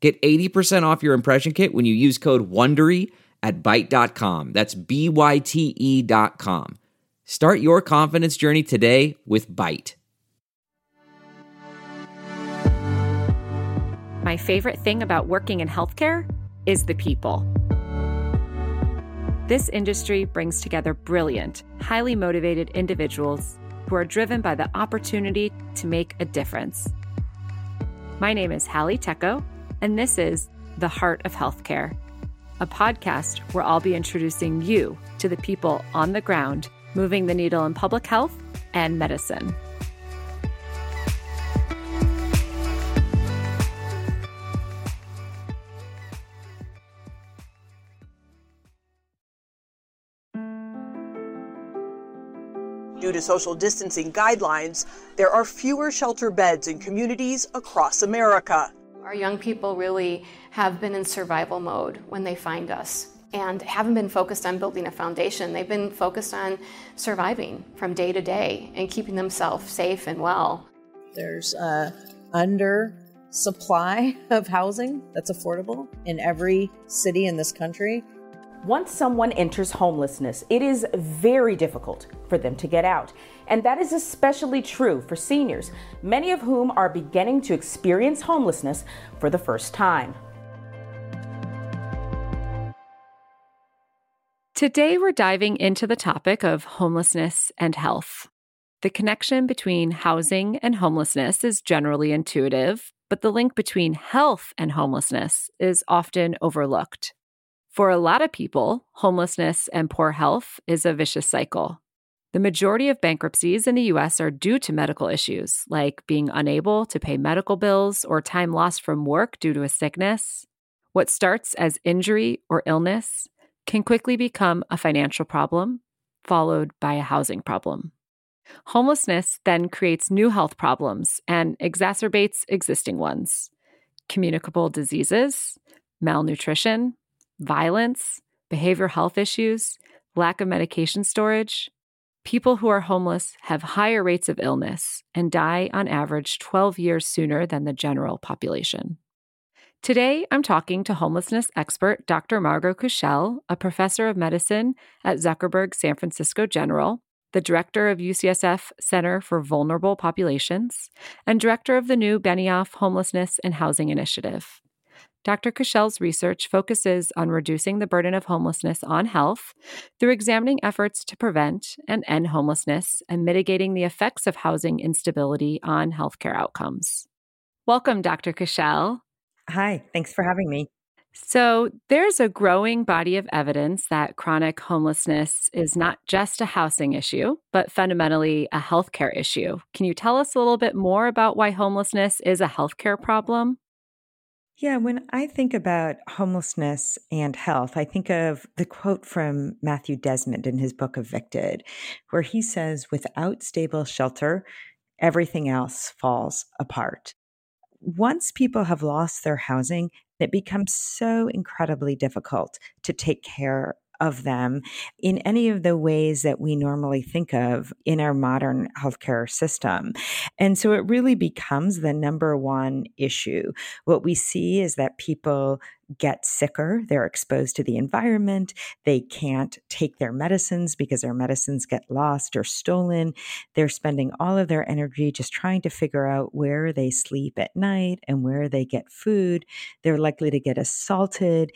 Get 80% off your impression kit when you use code WONDERY at Byte.com. That's B-Y-T-E dot com. Start your confidence journey today with Byte. My favorite thing about working in healthcare is the people. This industry brings together brilliant, highly motivated individuals who are driven by the opportunity to make a difference. My name is Halle Tecco, and this is The Heart of Healthcare, a podcast where I'll be introducing you to the people on the ground moving the needle in public health and medicine. Due to social distancing guidelines, there are fewer shelter beds in communities across America. Our young people really have been in survival mode when they find us and haven't been focused on building a foundation. They've been focused on surviving from day to day and keeping themselves safe and well. There's a under supply of housing that's affordable in every city in this country. Once someone enters homelessness, it is very difficult for them to get out. And that is especially true for seniors, many of whom are beginning to experience homelessness for the first time. Today, we're diving into the topic of homelessness and health. The connection between housing and homelessness is generally intuitive, but the link between health and homelessness is often overlooked. For a lot of people, homelessness and poor health is a vicious cycle. The majority of bankruptcies in the US are due to medical issues, like being unable to pay medical bills or time lost from work due to a sickness. What starts as injury or illness can quickly become a financial problem, followed by a housing problem. Homelessness then creates new health problems and exacerbates existing ones communicable diseases, malnutrition, violence, behavioral health issues, lack of medication storage. People who are homeless have higher rates of illness and die on average 12 years sooner than the general population. Today, I'm talking to homelessness expert Dr. Margot Kushel, a professor of medicine at Zuckerberg San Francisco General, the director of UCSF Center for Vulnerable Populations, and director of the new Benioff Homelessness and Housing Initiative. Dr. Kushel's research focuses on reducing the burden of homelessness on health through examining efforts to prevent and end homelessness and mitigating the effects of housing instability on healthcare outcomes. Welcome, Dr. Kushel. Hi, thanks for having me. So, there's a growing body of evidence that chronic homelessness is not just a housing issue, but fundamentally a healthcare issue. Can you tell us a little bit more about why homelessness is a healthcare problem? Yeah, when I think about homelessness and health, I think of the quote from Matthew Desmond in his book Evicted, where he says, without stable shelter, everything else falls apart. Once people have lost their housing, it becomes so incredibly difficult to take care of them in any of the ways that we normally think of in our modern healthcare system. And so it really becomes the number one issue. What we see is that people get sicker. They're exposed to the environment. They can't take their medicines because their medicines get lost or stolen. They're spending all of their energy just trying to figure out where they sleep at night and where they get food. They're likely to get assaulted.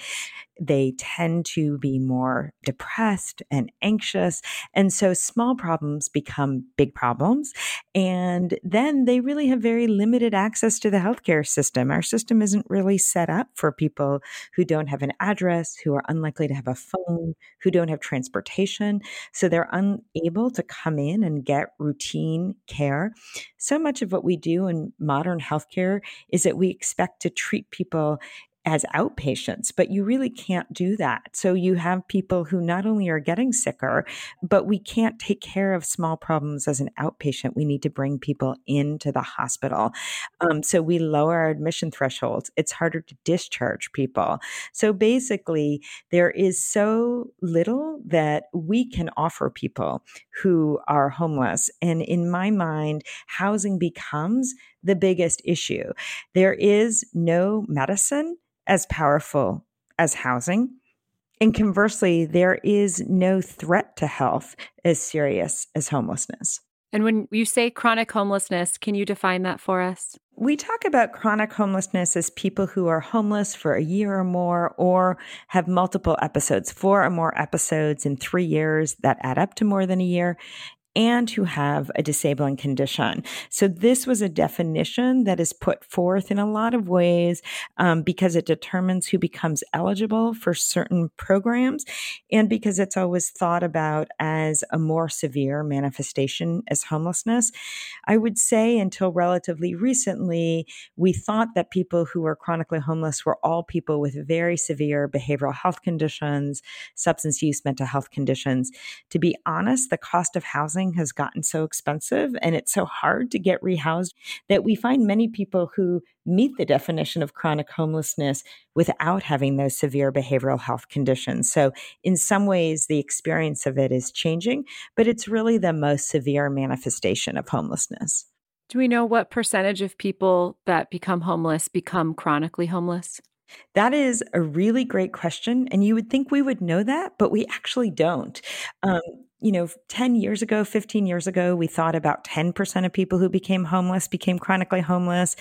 They tend to be more depressed and anxious. And so small problems become big problems. And then they really have very limited access to the healthcare system. Our system isn't really set up for people who don't have an address, who are unlikely to have a phone, who don't have transportation. So they're unable to come in and get routine care. So much of what we do in modern healthcare is that we expect to treat people as outpatients, but you really can't do that. So you have people who not only are getting sicker, but we can't take care of small problems as an outpatient. We need to bring people into the hospital. Um, so we lower our admission thresholds. It's harder to discharge people. So basically, there is so little that we can offer people who are homeless. And in my mind, housing becomes the biggest issue. There is no medicine as powerful as housing. And conversely, there is no threat to health as serious as homelessness. And when you say chronic homelessness, can you define that for us? We talk about chronic homelessness as people who are homeless for a year or more or have multiple episodes, four or more episodes in three years that add up to more than a year and who have a disabling condition. So this was a definition that is put forth in a lot of ways um, because it determines who becomes eligible for certain programs and because it's always thought about as a more severe manifestation as homelessness. I would say until relatively recently, we thought that people who were chronically homeless were all people with very severe behavioral health conditions, substance use, mental health conditions. To be honest, the cost of housing housing has gotten so expensive and it's so hard to get rehoused that we find many people who meet the definition of chronic homelessness without having those severe behavioral health conditions. So, in some ways, the experience of it is changing, but it's really the most severe manifestation of homelessness. Do we know what percentage of people that become homeless become chronically homeless? That is a really great question. And you would think we would know that, but we actually don't. Um, you know, 10 years ago, 15 years ago, we thought about 10% of people who became homeless became chronically homeless.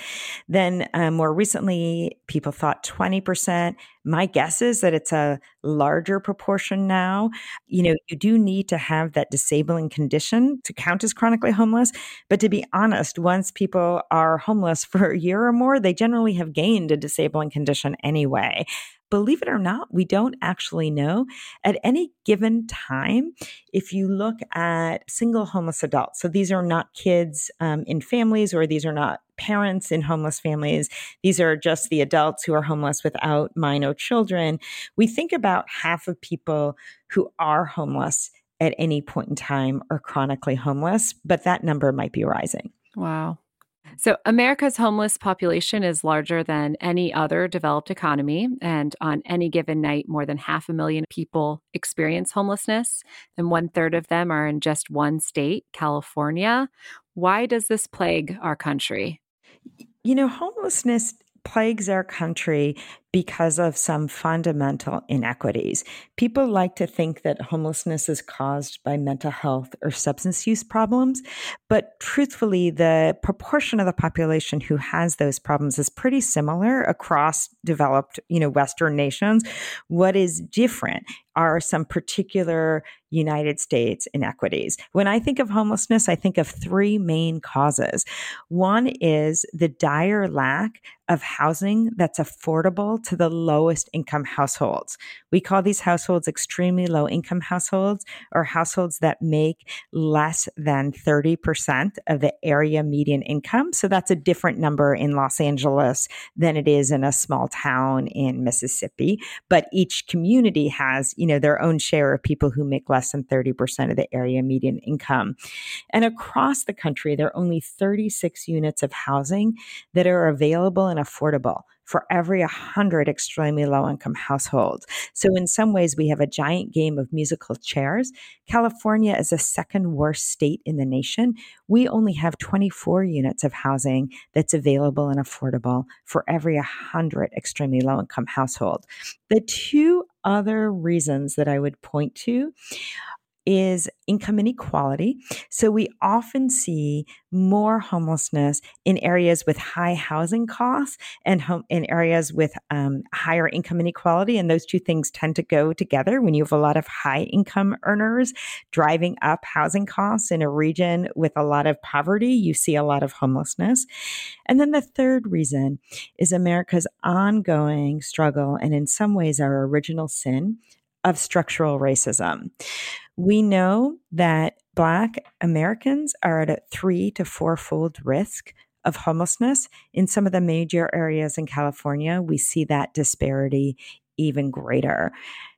Then um, more recently, people thought 20%. My guess is that it's a larger proportion now. You know, you do need to have that disabling condition to count as chronically homeless. But to be honest, once people are homeless for a year or more, they generally have gained a disabling condition anyway believe it or not, we don't actually know. At any given time, if you look at single homeless adults, so these are not kids um, in families or these are not parents in homeless families, these are just the adults who are homeless without minor children, we think about half of people who are homeless at any point in time are chronically homeless, but that number might be rising. Wow. So, America's homeless population is larger than any other developed economy. And on any given night, more than half a million people experience homelessness. And one third of them are in just one state, California. Why does this plague our country? You know, homelessness plagues our country because of some fundamental inequities. People like to think that homelessness is caused by mental health or substance use problems, but truthfully, the proportion of the population who has those problems is pretty similar across developed, you know, Western nations. What is different are some particular United States inequities. When I think of homelessness, I think of three main causes. One is the dire lack of housing that's affordable to the lowest income households. We call these households extremely low income households or households that make less than 30% of the area median income. So that's a different number in Los Angeles than it is in a small town in Mississippi. But each community has, you know, their own share of people who make less than 30% of the area median income. And across the country, there are only 36 units of housing that are available and affordable for every 100 extremely low income households. So, in some ways, we have a giant game of musical chairs. California is the second worst state in the nation. We only have 24 units of housing that's available and affordable for every 100 extremely low income households. The two other reasons that I would point to is income inequality. So we often see more homelessness in areas with high housing costs and home, in areas with um, higher income inequality. And those two things tend to go together when you have a lot of high income earners driving up housing costs in a region with a lot of poverty. You see a lot of homelessness. And then the third reason is America's ongoing struggle, and in some ways, our original sin of structural racism. We know that Black Americans are at a three to four fold risk of homelessness. In some of the major areas in California, we see that disparity even greater.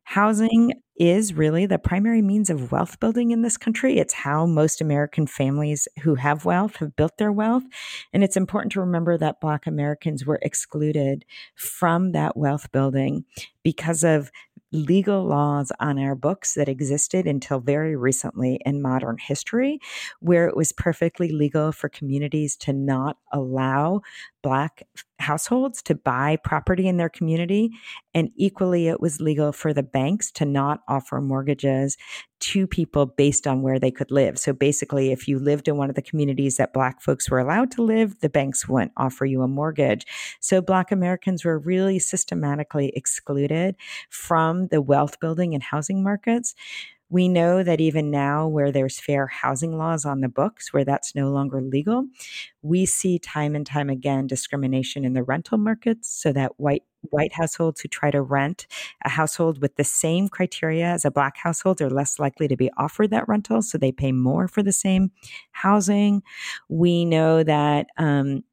Housing is really the primary means of wealth building in this country. It's how most American families who have wealth have built their wealth. And it's important to remember that Black Americans were excluded from that wealth building because of legal laws on our books that existed until very recently in modern history, where it was perfectly legal for communities to not allow Black households to buy property in their community. And equally, it was legal for the banks to not offer mortgages to people based on where they could live. So basically, if you lived in one of the communities that Black folks were allowed to live, the banks wouldn't offer you a mortgage. So Black Americans were really systematically excluded from the wealth building and housing markets. We know that even now, where there's fair housing laws on the books, where that's no longer legal, we see time and time again discrimination in the rental markets so that white white households who try to rent a household with the same criteria as a black household are less likely to be offered that rental so they pay more for the same housing. We know that um,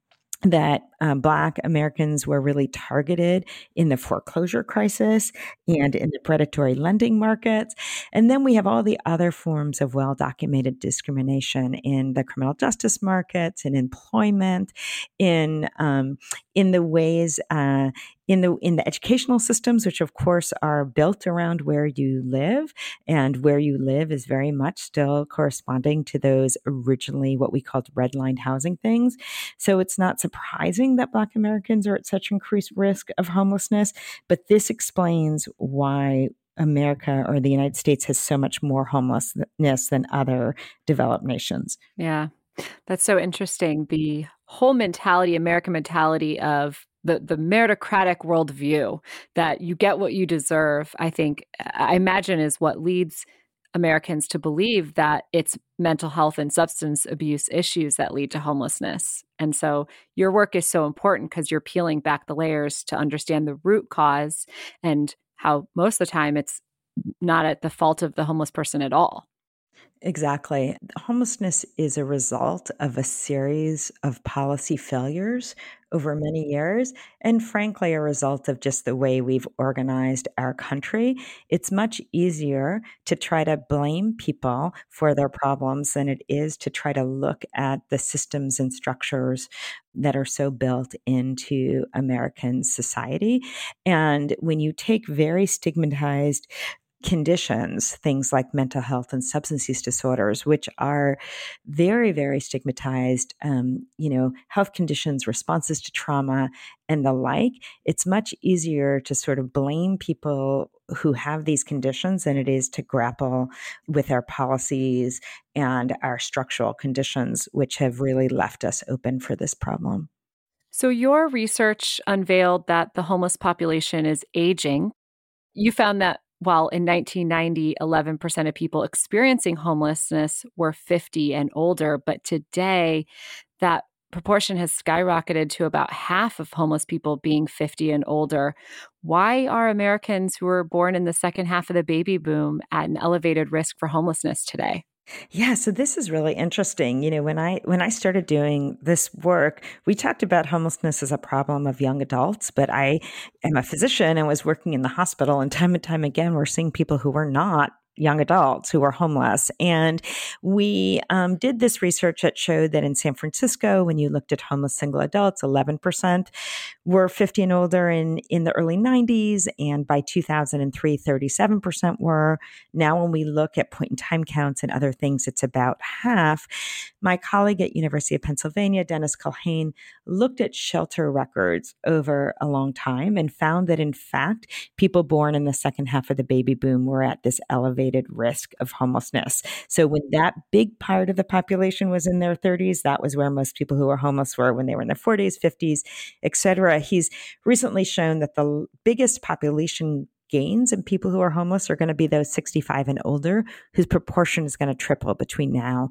that um, Black Americans were really targeted in the foreclosure crisis and in the predatory lending markets. And then we have all the other forms of well documented discrimination in the criminal justice markets, in employment, in, um, in the ways uh, in the in the educational systems, which of course are built around where you live, and where you live is very much still corresponding to those originally what we called redlined housing things. So it's not surprising that Black Americans are at such increased risk of homelessness, but this explains why America or the United States has so much more homelessness than other developed nations. Yeah. That's so interesting. The whole mentality, American mentality of the the meritocratic worldview that you get what you deserve, I think I imagine is what leads Americans to believe that it's mental health and substance abuse issues that lead to homelessness. And so your work is so important because you're peeling back the layers to understand the root cause and how most of the time it's not at the fault of the homeless person at all. Exactly. Homelessness is a result of a series of policy failures over many years, and frankly, a result of just the way we've organized our country. It's much easier to try to blame people for their problems than it is to try to look at the systems and structures that are so built into American society. And when you take very stigmatized conditions, things like mental health and substance use disorders, which are very, very stigmatized, um, you know, health conditions, responses to trauma, and the like, it's much easier to sort of blame people who have these conditions than it is to grapple with our policies and our structural conditions, which have really left us open for this problem. So, your research unveiled that the homeless population is aging. You found that while in 1990, 11% of people experiencing homelessness were 50 and older, but today that proportion has skyrocketed to about half of homeless people being 50 and older. Why are Americans who were born in the second half of the baby boom at an elevated risk for homelessness today? Yeah, so this is really interesting. You know, when I when I started doing this work, we talked about homelessness as a problem of young adults, but I am a physician and was working in the hospital and time and time again we're seeing people who were not young adults who were homeless. And we um, did this research that showed that in San Francisco, when you looked at homeless single adults, 11% were 50 and older in, in the early 90s. And by 2003, 37% were. Now, when we look at point in time counts and other things, it's about half. My colleague at University of Pennsylvania, Dennis Culhane, looked at shelter records over a long time and found that, in fact, people born in the second half of the baby boom were at this elevated elevated risk of homelessness. So when that big part of the population was in their 30s, that was where most people who were homeless were when they were in their 40s, 50s, etc. He's recently shown that the biggest population gains in people who are homeless are going to be those 65 and older, whose proportion is going to triple between now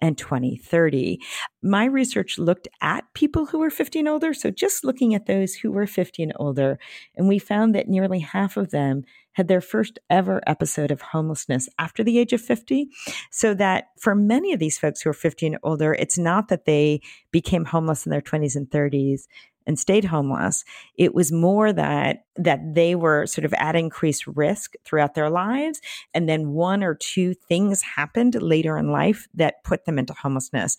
and 2030. My research looked at people who were 50 and older. So just looking at those who were 50 and older, and we found that nearly half of them had their first ever episode of homelessness after the age of 50. So that for many of these folks who are 50 and older, it's not that they became homeless in their 20s and 30s and stayed homeless. It was more that that they were sort of at increased risk throughout their lives and then one or two things happened later in life that put them into homelessness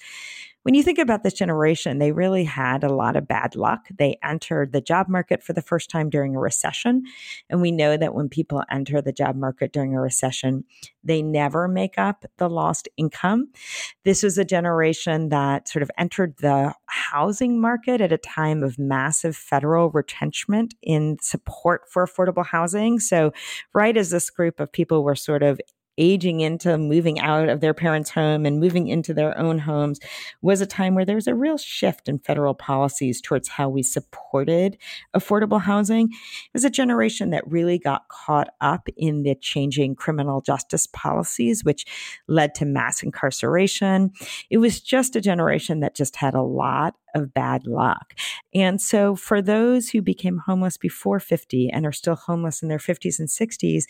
when you think about this generation, they really had a lot of bad luck. They entered the job market for the first time during a recession. And we know that when people enter the job market during a recession, they never make up the lost income. This was a generation that sort of entered the housing market at a time of massive federal retrenchment in support for affordable housing. So, right as this group of people were sort of aging into moving out of their parents' home and moving into their own homes was a time where there was a real shift in federal policies towards how we supported affordable housing. It was a generation that really got caught up in the changing criminal justice policies, which led to mass incarceration. It was just a generation that just had a lot of bad luck. And so for those who became homeless before 50 and are still homeless in their 50s and 60s,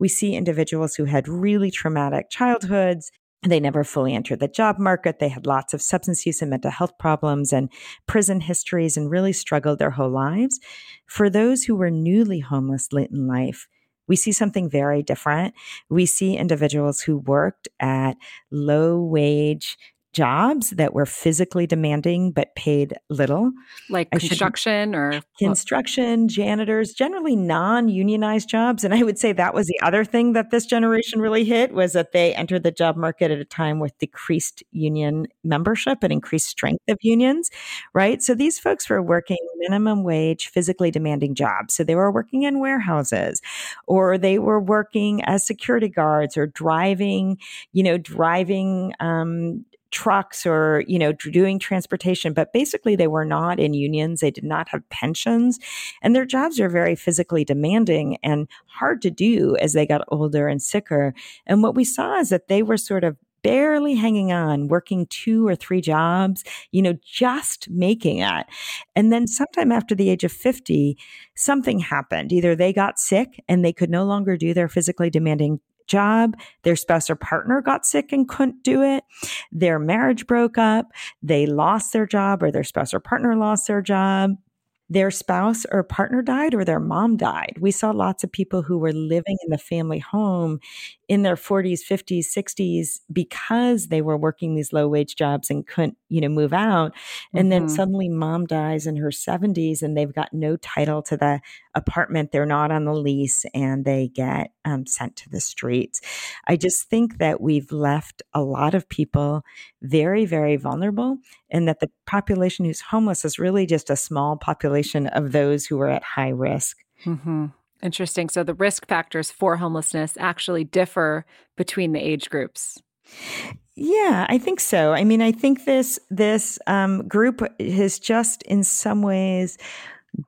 we see individuals who had really traumatic childhoods. They never fully entered the job market. They had lots of substance use and mental health problems and prison histories and really struggled their whole lives. For those who were newly homeless late in life, we see something very different. We see individuals who worked at low wage jobs that were physically demanding but paid little. Like construction or construction, janitors, generally non-unionized jobs. And I would say that was the other thing that this generation really hit was that they entered the job market at a time with decreased union membership and increased strength of unions, right? So these folks were working minimum wage, physically demanding jobs. So they were working in warehouses or they were working as security guards or driving, you know, driving um, trucks or you know doing transportation but basically they were not in unions they did not have pensions and their jobs are very physically demanding and hard to do as they got older and sicker and what we saw is that they were sort of barely hanging on, working two or three jobs, you know, just making it. And then sometime after the age of 50, something happened. Either they got sick and they could no longer do their physically demanding job. Their spouse or partner got sick and couldn't do it. Their marriage broke up. They lost their job or their spouse or partner lost their job their spouse or partner died or their mom died. We saw lots of people who were living in the family home in their 40s, 50s, 60s because they were working these low wage jobs and couldn't, you know, move out. And mm-hmm. then suddenly mom dies in her 70s and they've got no title to the apartment. They're not on the lease and they get um, sent to the streets. I just think that we've left a lot of people very, very vulnerable and that the population who's homeless is really just a small population of those who are at high risk. Mm-hmm. Interesting. So the risk factors for homelessness actually differ between the age groups. Yeah, I think so. I mean, I think this this um, group has just, in some ways,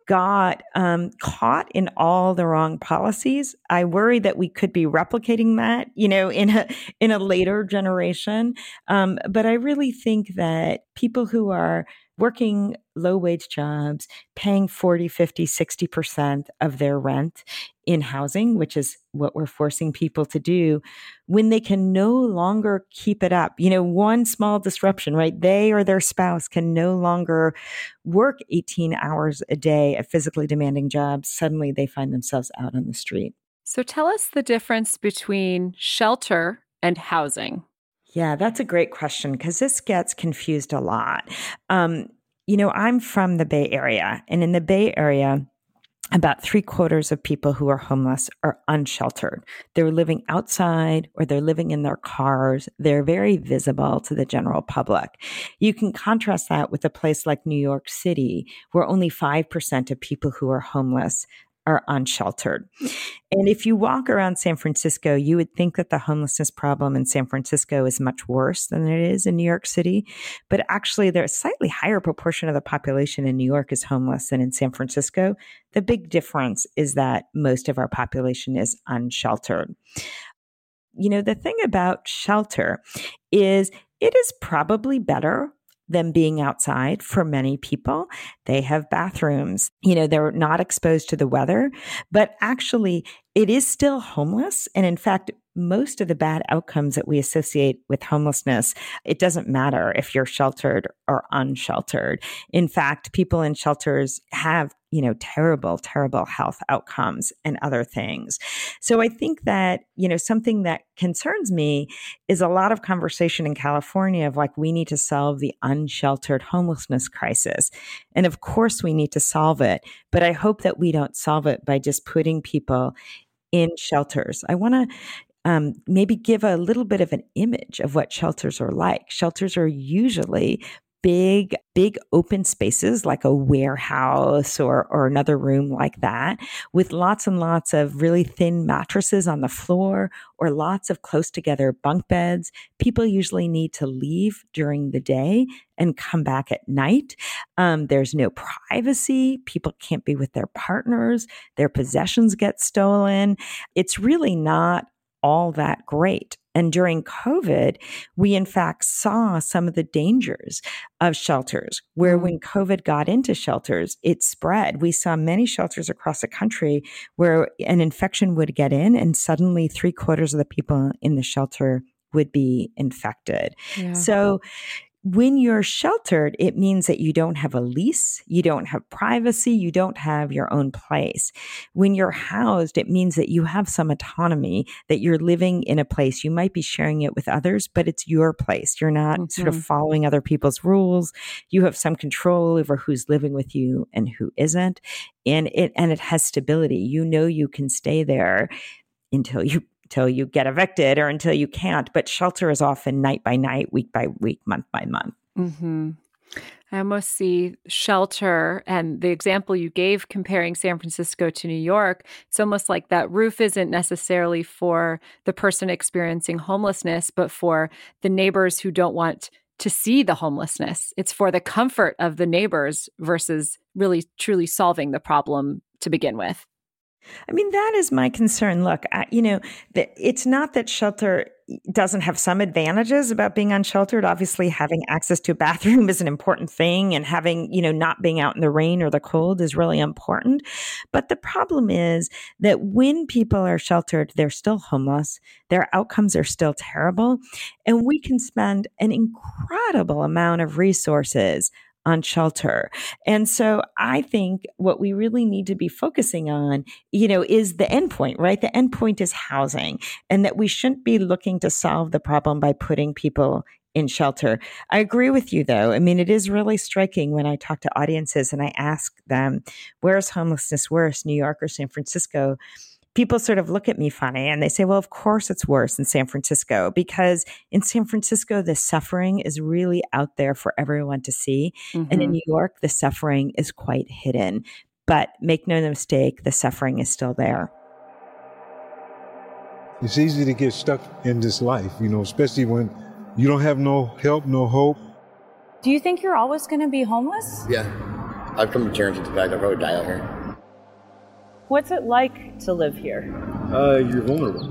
got um, caught in all the wrong policies. I worry that we could be replicating that, you know, in a in a later generation. Um, but I really think that people who are working low wage jobs, paying 40, 50, 60% of their rent in housing, which is what we're forcing people to do, when they can no longer keep it up. You know, one small disruption, right? They or their spouse can no longer work 18 hours a day at physically demanding jobs. Suddenly they find themselves out on the street. So tell us the difference between shelter and housing. Yeah, that's a great question because this gets confused a lot. Um, you know, I'm from the Bay Area, and in the Bay Area, about three quarters of people who are homeless are unsheltered. They're living outside or they're living in their cars. They're very visible to the general public. You can contrast that with a place like New York City, where only 5% of people who are homeless are unsheltered. And if you walk around San Francisco, you would think that the homelessness problem in San Francisco is much worse than it is in New York City. But actually, there's a slightly higher proportion of the population in New York is homeless than in San Francisco. The big difference is that most of our population is unsheltered. You know, the thing about shelter is it is probably better than being outside for many people. They have bathrooms. You know, they're not exposed to the weather, but actually it is still homeless. And in fact, most of the bad outcomes that we associate with homelessness, it doesn't matter if you're sheltered or unsheltered. In fact, people in shelters have, you know, terrible, terrible health outcomes and other things. So I think that, you know, something that concerns me is a lot of conversation in California of like, we need to solve the unsheltered homelessness crisis. And of course, we need to solve it. But I hope that we don't solve it by just putting people in shelters. I want to um, maybe give a little bit of an image of what shelters are like. Shelters are usually big, big open spaces like a warehouse or, or another room like that with lots and lots of really thin mattresses on the floor or lots of close together bunk beds. People usually need to leave during the day and come back at night. Um, there's no privacy. People can't be with their partners. Their possessions get stolen. It's really not all that great. And during COVID, we in fact saw some of the dangers of shelters, where mm. when COVID got into shelters, it spread. We saw many shelters across the country where an infection would get in, and suddenly three quarters of the people in the shelter would be infected. Yeah. So, when you're sheltered, it means that you don't have a lease, you don't have privacy, you don't have your own place. When you're housed, it means that you have some autonomy, that you're living in a place. You might be sharing it with others, but it's your place. You're not mm-hmm. sort of mm-hmm. following other people's rules. You have some control over who's living with you and who isn't. And it and it has stability. You know you can stay there until you until you get evicted or until you can't. But shelter is often night by night, week by week, month by month. Mm-hmm. I almost see shelter and the example you gave comparing San Francisco to New York. It's almost like that roof isn't necessarily for the person experiencing homelessness, but for the neighbors who don't want to see the homelessness. It's for the comfort of the neighbors versus really truly solving the problem to begin with. I mean, that is my concern. Look, I, you know, the, it's not that shelter doesn't have some advantages about being unsheltered. Obviously, having access to a bathroom is an important thing, and having, you know, not being out in the rain or the cold is really important. But the problem is that when people are sheltered, they're still homeless, their outcomes are still terrible, and we can spend an incredible amount of resources on shelter. And so I think what we really need to be focusing on, you know, is the endpoint, right? The endpoint is housing and that we shouldn't be looking to solve the problem by putting people in shelter. I agree with you though. I mean, it is really striking when I talk to audiences and I ask them, where's homelessness worse, New York or San Francisco? People sort of look at me funny and they say, well, of course it's worse in San Francisco because in San Francisco, the suffering is really out there for everyone to see. Mm-hmm. And in mm-hmm. New York, the suffering is quite hidden. But make no mistake, the suffering is still there. It's easy to get stuck in this life, you know, especially when you don't have no help, no hope. Do you think you're always going to be homeless? Yeah. I've come to terms with the fact I'll probably die out here. What's it like to live here? Uh, you're vulnerable.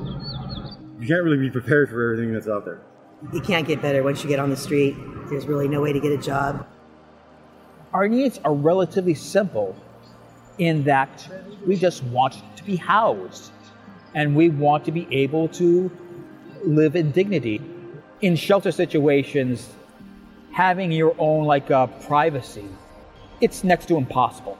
You can't really be prepared for everything that's out there. It can't get better once you get on the street. There's really no way to get a job. Our needs are relatively simple in that we just want to be housed and we want to be able to live in dignity. In shelter situations, having your own like uh, privacy, it's next to impossible.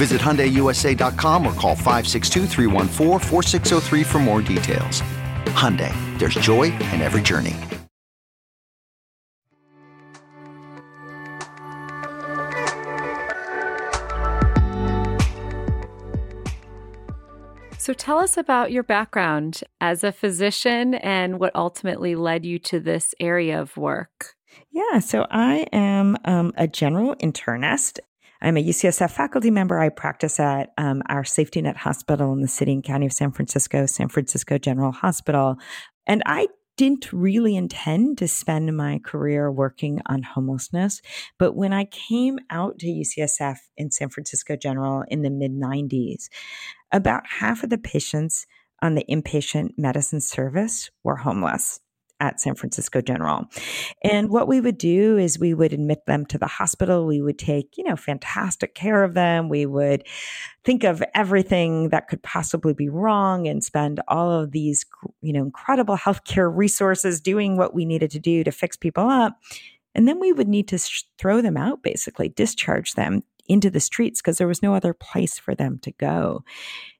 Visit HyundaiUSA.com or call 562 for more details. Hyundai, there's joy in every journey. So tell us about your background as a physician and what ultimately led you to this area of work. Yeah, so I am um, a general internist. I'm a UCSF faculty member. I practice at um, our safety net hospital in the city and county of San Francisco, San Francisco General Hospital. And I didn't really intend to spend my career working on homelessness. But when I came out to UCSF in San Francisco General in the mid 90s, about half of the patients on the inpatient medicine service were homeless at San Francisco General. And what we would do is we would admit them to the hospital. We would take, you know, fantastic care of them. We would think of everything that could possibly be wrong and spend all of these, you know, incredible healthcare resources doing what we needed to do to fix people up. And then we would need to sh- throw them out, basically, discharge them into the streets because there was no other place for them to go.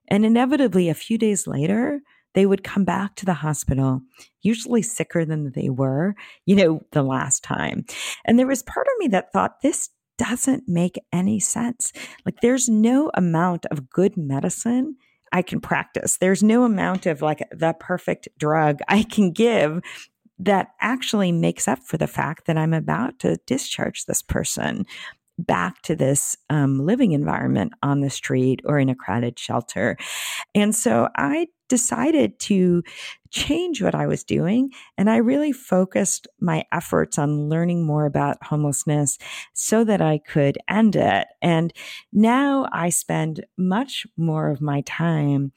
And inevitably, a few days later, they would come back to the hospital, usually sicker than they were, you know, the last time. And there was part of me that thought this doesn't make any sense. Like, there's no amount of good medicine I can practice. There's no amount of like the perfect drug I can give that actually makes up for the fact that I'm about to discharge this person back to this um, living environment on the street or in a crowded shelter. And so I decided to change what I was doing. And I really focused my efforts on learning more about homelessness so that I could end it. And now I spend much more of my time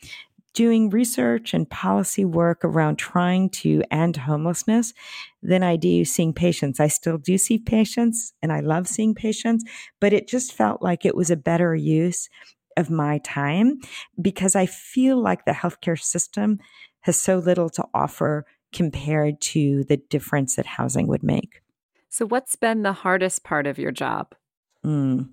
doing research and policy work around trying to end homelessness than I do seeing patients. I still do see patients and I love seeing patients, but it just felt like it was a better use of my time because I feel like the healthcare system has so little to offer compared to the difference that housing would make. So, what's been the hardest part of your job? Mm.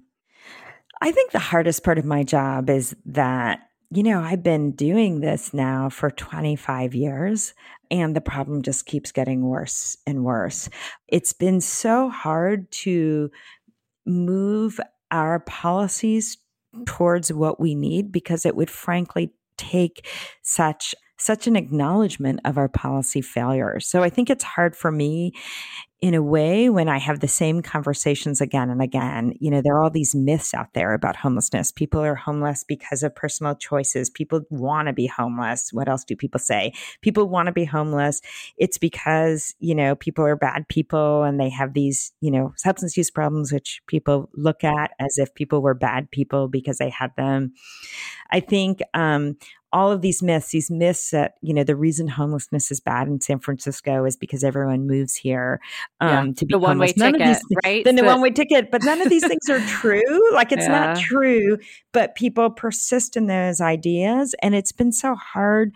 I think the hardest part of my job is that, you know, I've been doing this now for 25 years and the problem just keeps getting worse and worse. It's been so hard to move our policies towards what we need because it would frankly take such such an acknowledgement of our policy failure. So I think it's hard for me in a way when I have the same conversations again and again. You know, there are all these myths out there about homelessness. People are homeless because of personal choices. People want to be homeless. What else do people say? People want to be homeless. It's because, you know, people are bad people and they have these, you know, substance use problems, which people look at as if people were bad people because they had them. I think um, all of these myths, these myths that, you know, the reason homelessness is bad in San Francisco is because everyone moves here um, yeah, to be the one way ticket, these, right? Then the, the one way ticket. But none of these things are true. Like it's yeah. not true, but people persist in those ideas. And it's been so hard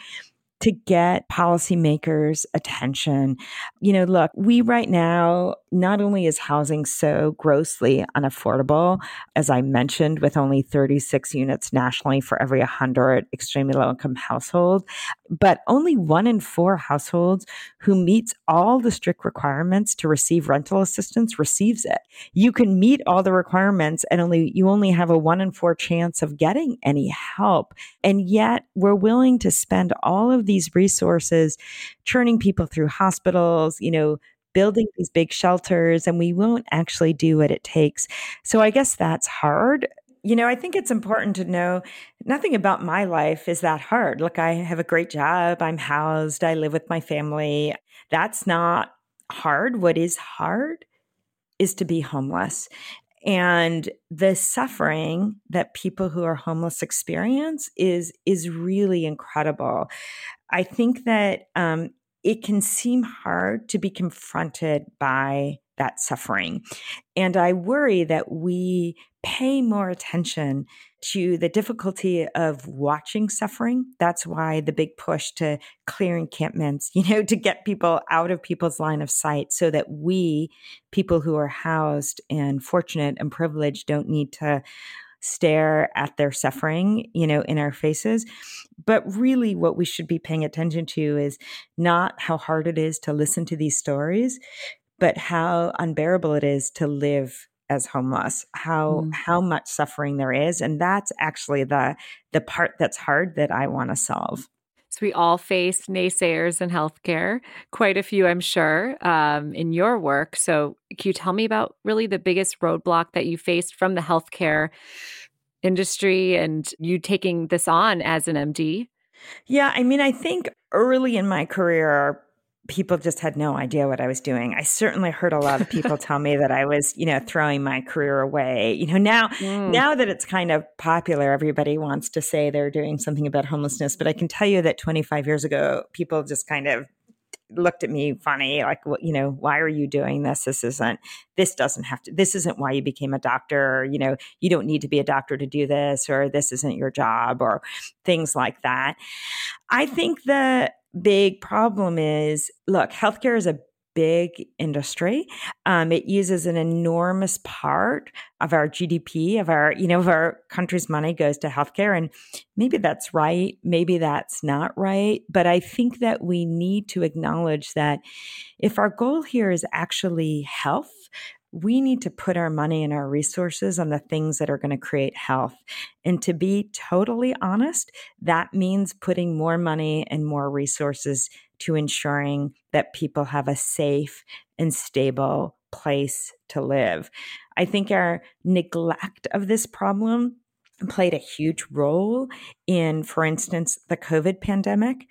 to get policymakers' attention. You know, look, we right now, not only is housing so grossly unaffordable, as I mentioned, with only 36 units nationally for every 100 extremely low income household, but only one in four households who meets all the strict requirements to receive rental assistance receives it. You can meet all the requirements and only you only have a one in four chance of getting any help. And yet we're willing to spend all of these resources churning people through hospitals, you know, building these big shelters and we won't actually do what it takes. So I guess that's hard you know, I think it's important to know nothing about my life is that hard. Look, I have a great job. I'm housed. I live with my family. That's not hard. What is hard is to be homeless. And the suffering that people who are homeless experience is is really incredible. I think that um, it can seem hard to be confronted by that suffering. And I worry that we pay more attention to the difficulty of watching suffering. That's why the big push to clear encampments, you know, to get people out of people's line of sight so that we, people who are housed and fortunate and privileged, don't need to stare at their suffering, you know, in our faces. But really, what we should be paying attention to is not how hard it is to listen to these stories, but how unbearable it is to live as homeless how mm. how much suffering there is and that's actually the the part that's hard that i want to solve so we all face naysayers in healthcare quite a few i'm sure um, in your work. So can you tell me about really the biggest roadblock that you faced from the healthcare industry and you taking this on as an md yeah i mean i think early in my career people just had no idea what I was doing. I certainly heard a lot of people tell me that I was, you know, throwing my career away. You know, now mm. now that it's kind of popular, everybody wants to say they're doing something about homelessness, but I can tell you that 25 years ago, people just kind of looked at me funny like you know why are you doing this this isn't this doesn't have to this isn't why you became a doctor or, you know you don't need to be a doctor to do this or this isn't your job or things like that i think the big problem is look, healthcare is a big industry. Um, it uses an enormous part of our GDP, of our, you know, of our country's money goes to healthcare. And maybe that's right. Maybe that's not right. But I think that we need to acknowledge that if our goal here is actually health, we need to put our money and our resources on the things that are going to create health. And to be totally honest, that means putting more money and more resources to ensuring that people have a safe and stable place to live. I think our neglect of this problem played a huge role in, for instance, the COVID pandemic.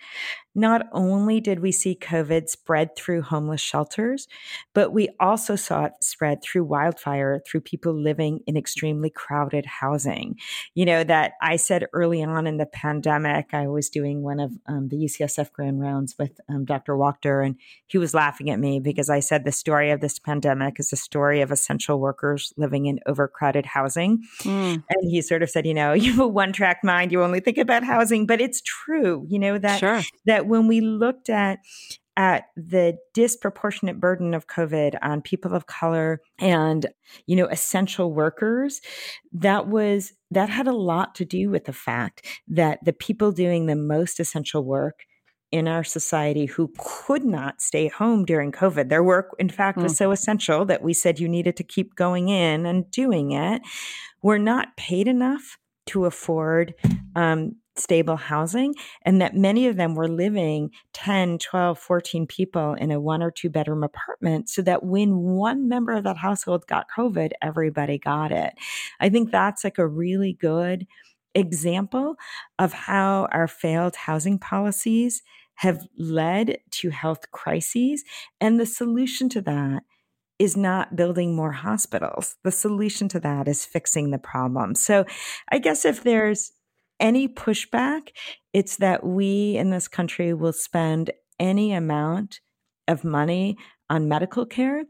Not only did we see COVID spread through homeless shelters, but we also saw it spread through wildfire through people living in extremely crowded housing. You know, that I said early on in the pandemic, I was doing one of um, the UCSF grand rounds with um, Dr. Wachter, and he was laughing at me because I said the story of this pandemic is a story of essential workers living in overcrowded housing. Mm. And he sort of said, you know, you have a one track mind, you only think about housing, but it's true, you know, that, sure. that when we looked at at the disproportionate burden of covid on people of color and you know essential workers that was that had a lot to do with the fact that the people doing the most essential work in our society who could not stay home during covid their work in fact was mm. so essential that we said you needed to keep going in and doing it were not paid enough to afford um, stable housing and that many of them were living 10 12 14 people in a one or two bedroom apartment so that when one member of that household got covid everybody got it i think that's like a really good example of how our failed housing policies have led to health crises and the solution to that is not building more hospitals. The solution to that is fixing the problem. So I guess if there's any pushback, it's that we in this country will spend any amount of money on medical care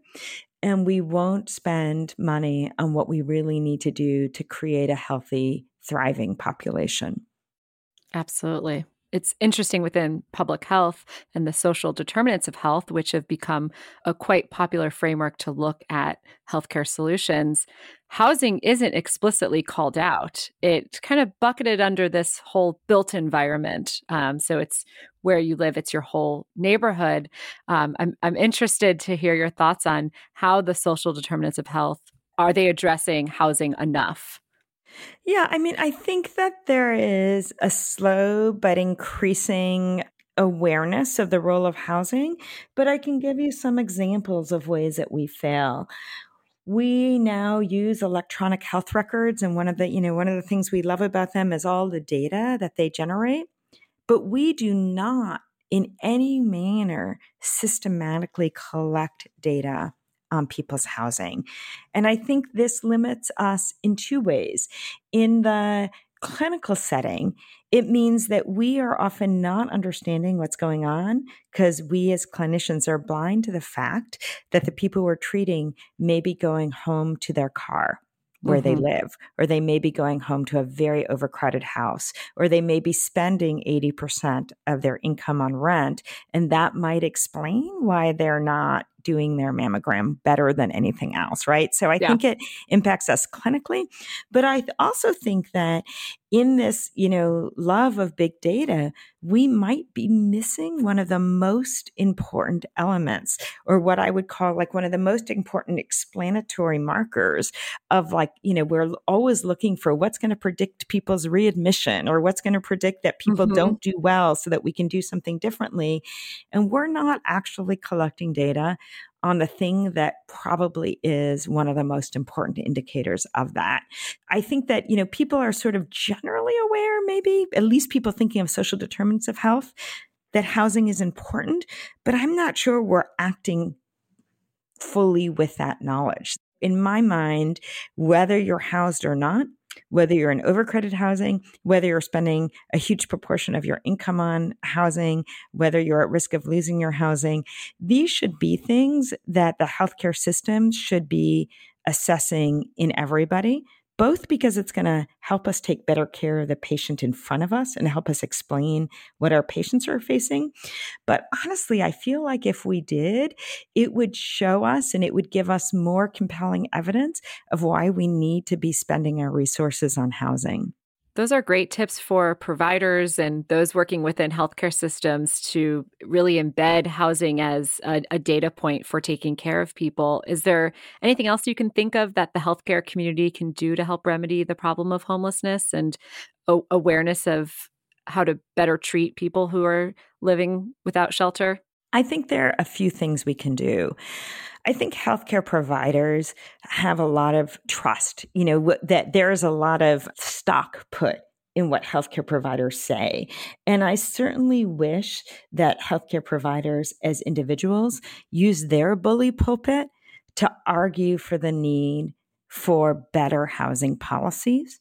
and we won't spend money on what we really need to do to create a healthy, thriving population. Absolutely. It's interesting within public health and the social determinants of health, which have become a quite popular framework to look at healthcare solutions. Housing isn't explicitly called out. It kind of bucketed under this whole built environment. Um, so it's where you live, it's your whole neighborhood. Um, I'm, I'm interested to hear your thoughts on how the social determinants of health are they addressing housing enough? Yeah, I mean, I think that there is a slow but increasing awareness of the role of housing, but I can give you some examples of ways that we fail. We now use electronic health records and one of the, you know, one of the things we love about them is all the data that they generate, but we do not in any manner systematically collect data on people's housing. And I think this limits us in two ways. In the clinical setting, it means that we are often not understanding what's going on because we as clinicians are blind to the fact that the people we're treating may be going home to their car where mm-hmm. they live, or they may be going home to a very overcrowded house, or they may be spending 80% of their income on rent. And that might explain why they're not doing their mammogram better than anything else, right? So I yeah. think it impacts us clinically. But I also think that in this, you know, love of big data, we might be missing one of the most important elements, or what I would call like one of the most important explanatory markers of like, you know, we're always looking for what's going to predict people's readmission or what's going to predict that people mm-hmm. don't do well so that we can do something differently. And we're not actually collecting data on the thing that probably is one of the most important indicators of that. I think that, you know, people are sort of generally aware, maybe, at least people thinking of social determinants of health, that housing is important, but I'm not sure we're acting fully with that knowledge. In my mind, whether you're housed or not, whether you're in overcrowded housing, whether you're spending a huge proportion of your income on housing, whether you're at risk of losing your housing, these should be things that the healthcare system should be assessing in everybody both because it's going to help us take better care of the patient in front of us and help us explain what our patients are facing. But honestly, I feel like if we did, it would show us and it would give us more compelling evidence of why we need to be spending our resources on housing. Those are great tips for providers and those working within healthcare systems to really embed housing as a, a, data point for taking care of people. Is there anything else you can think of that the healthcare community can do to help remedy the problem of homelessness and awareness of how to better treat people who are living without shelter? I think there are a few things we can do. I think healthcare providers have a lot of trust, you know, that there is a lot of stock put in what healthcare providers say. And I certainly wish that healthcare providers as individuals use their bully pulpit to argue for the need for better housing policies.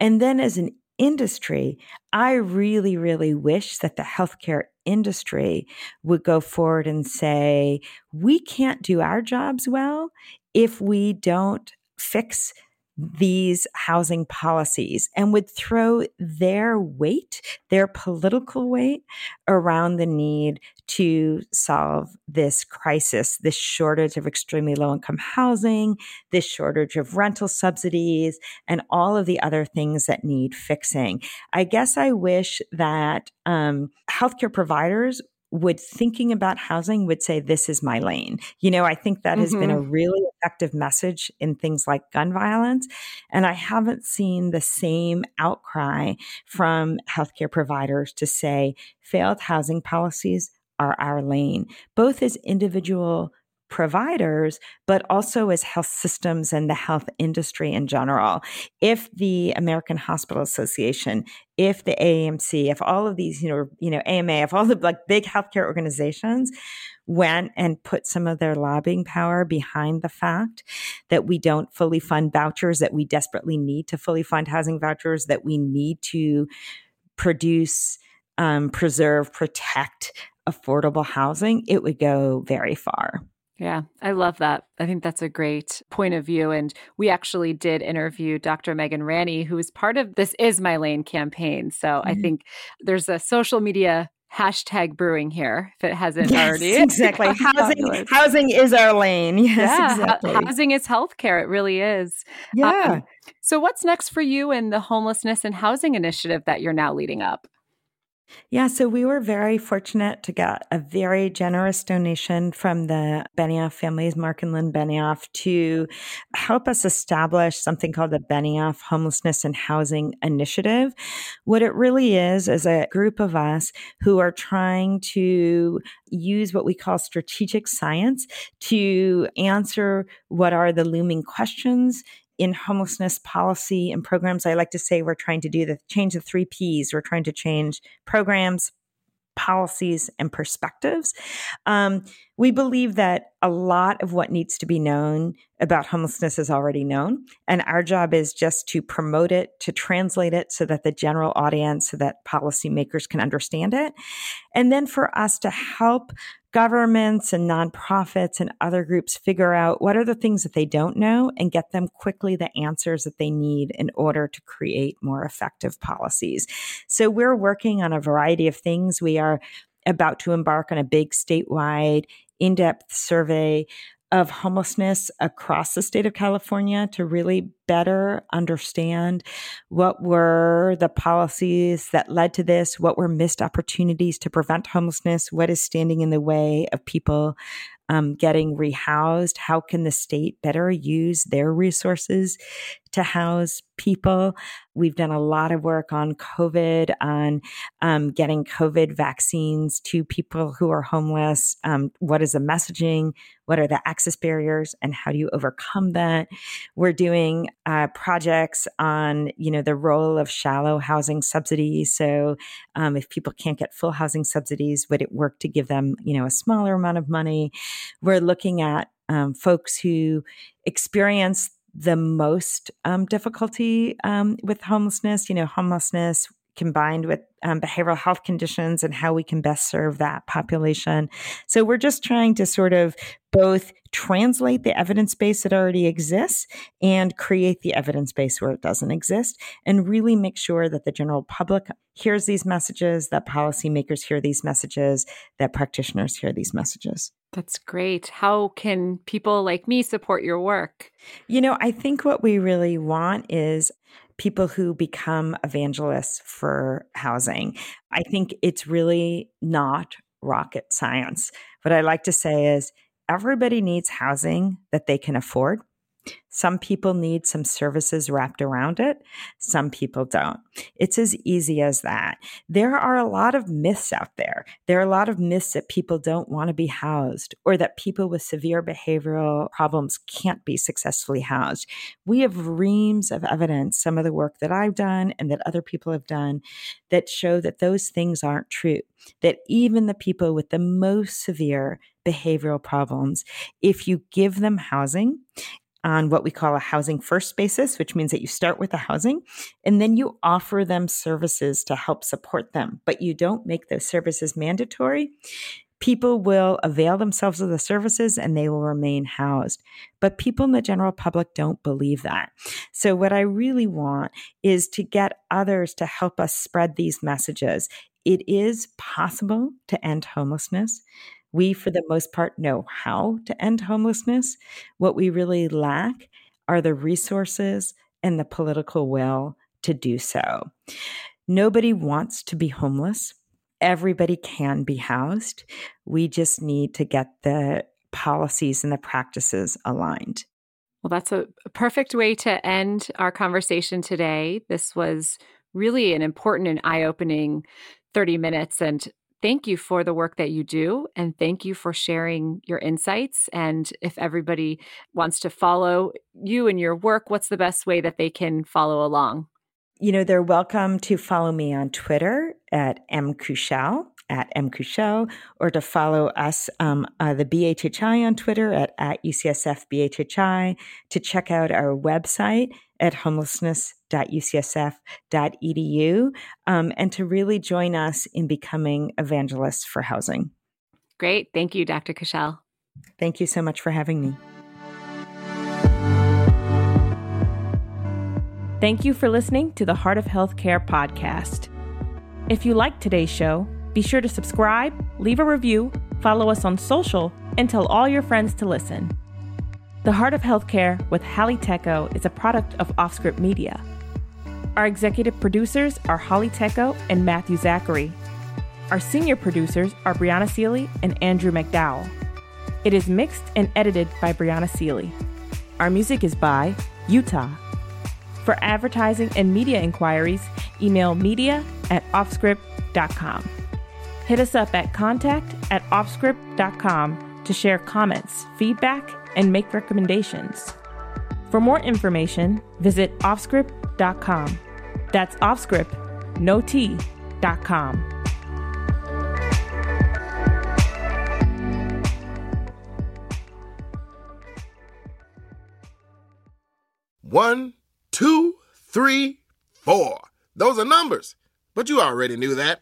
And then as an industry, I really, really wish that the healthcare industry would go forward and say, we can't do our jobs well if we don't fix these housing policies and would throw their weight, their political weight around the need to solve this crisis, this shortage of extremely low income housing, this shortage of rental subsidies, and all of the other things that need fixing. I guess I wish that um, healthcare providers would thinking about housing would say this is my lane you know i think that mm-hmm. has been a mm-hmm. really effective message in things like gun violence and i haven't seen the same outcry from healthcare providers to say failed housing policies are our lane both as individual providers, but also as health systems and the health industry in general. If the American Hospital Association, if the AMC, if all of these, you know, you know, AMA, if all the like big healthcare organizations went and put some of their lobbying power behind the fact that we don't fully fund vouchers, that we desperately need to fully fund housing vouchers, that we need to produce, um, preserve, protect affordable housing, it would go very far. Yeah, I love that. I think that's a great point of view. And we actually did interview Dr. Megan Ranney, who is part of this Is My Lane campaign. So mm-hmm. I think there's a social media hashtag brewing here if it hasn't yes, already. Exactly. housing, housing is our lane. Yes, yeah, exactly. housing is healthcare. It really is. Yeah. Um, so what's next for you in the homelessness and housing initiative that you're now leading up? Yeah, so we were very fortunate to get a very generous donation from the Benioff families, Mark and Lynn Benioff, to help us establish something called the Benioff Homelessness and Housing Initiative. What it really is, is a group of us who are trying to use what we call strategic science to answer what are the looming questions in homelessness policy and programs, I like to say we're trying to do the change the three P's. We're trying to change programs, policies, and perspectives. Um, we believe that a lot of what needs to be known about homelessness is already known. And our job is just to promote it, to translate it so that the general audience, so that policymakers can understand it. And then for us to help governments and nonprofits and other groups figure out what are the things that they don't know and get them quickly the answers that they need in order to create more effective policies. So we're working on a variety of things. We are about to embark on a big statewide in depth survey of homelessness across the state of California to really better understand what were the policies that led to this, what were missed opportunities to prevent homelessness, what is standing in the way of people um, getting rehoused? How can the state better use their resources to house people? We've done a lot of work on COVID, on um, getting COVID vaccines to people who are homeless. Um, what is the messaging? What are the access barriers, and how do you overcome that? We're doing uh, projects on, you know, the role of shallow housing subsidies. So, um, if people can't get full housing subsidies, would it work to give them, you know, a smaller amount of money? We're looking at um, folks who experience the most um, difficulty um, with homelessness, you know, homelessness combined with um, behavioral health conditions and how we can best serve that population. So we're just trying to sort of both translate the evidence base that already exists and create the evidence base where it doesn't exist and really make sure that the general public hears these messages, that policymakers hear these messages, that practitioners hear these messages. That's great. How can people like me support your work? You know, I think what we really want is people who become evangelists for housing. I think it's really not rocket science. What I like to say is everybody needs housing that they can afford. Some people need some services wrapped around it. Some people don't. It's as easy as that. There are a lot of myths out there. There are a lot of myths that people don't want to be housed or that people with severe behavioral problems can't be successfully housed. We have reams of evidence, some of the work that I've done and that other people have done, that show that those things aren't true. That even the people with the most severe behavioral problems, if you give them housing on what we call a housing first basis, which means that you start with the housing and then you offer them services to help support them, but you don't make those services mandatory. People will avail themselves of the services and they will remain housed. But people in the general public don't believe that. So, what I really want is to get others to help us spread these messages. It is possible to end homelessness. We, for the most part, know how to end homelessness. What we really lack are the resources and the political will to do so. Nobody wants to be homeless. Everybody can be housed. We just need to get the policies and the practices aligned. Well, that's a perfect way to end our conversation today. This was really an important and eye opening 30 minutes. And thank you for the work that you do and thank you for sharing your insights. And if everybody wants to follow you and your work, what's the best way that they can follow along? You know, they're welcome to follow me on Twitter at mkushel at mkushel or to follow us, um, uh, the BHHI on Twitter at, at UCSF to check out our website at homelessness.ucsf.edu um, and to really join us in becoming evangelists for housing. Great. Thank you, Dr. Kushel. Thank you so much for having me. Thank you for listening to the Heart of Healthcare podcast. If you liked today's show, be sure to subscribe, leave a review, follow us on social, and tell all your friends to listen. The Heart of Healthcare with Halle Tecco is a product of Offscrip Media. Our executive producers are Halle Tecco and Matthew Zachary. Our senior producers are Brianna Seely and Andrew McDowell. It is mixed and edited by Brianna Seely. Our music is by Utah. For advertising and media inquiries, email media at offscrip.com. Hit us up at contact at offscrip.com to share comments, feedback, and make recommendations. For more information, visit offscrip.com. That's offscrip, no T, dot com. One, two, three, four. Those are numbers. But you already knew that.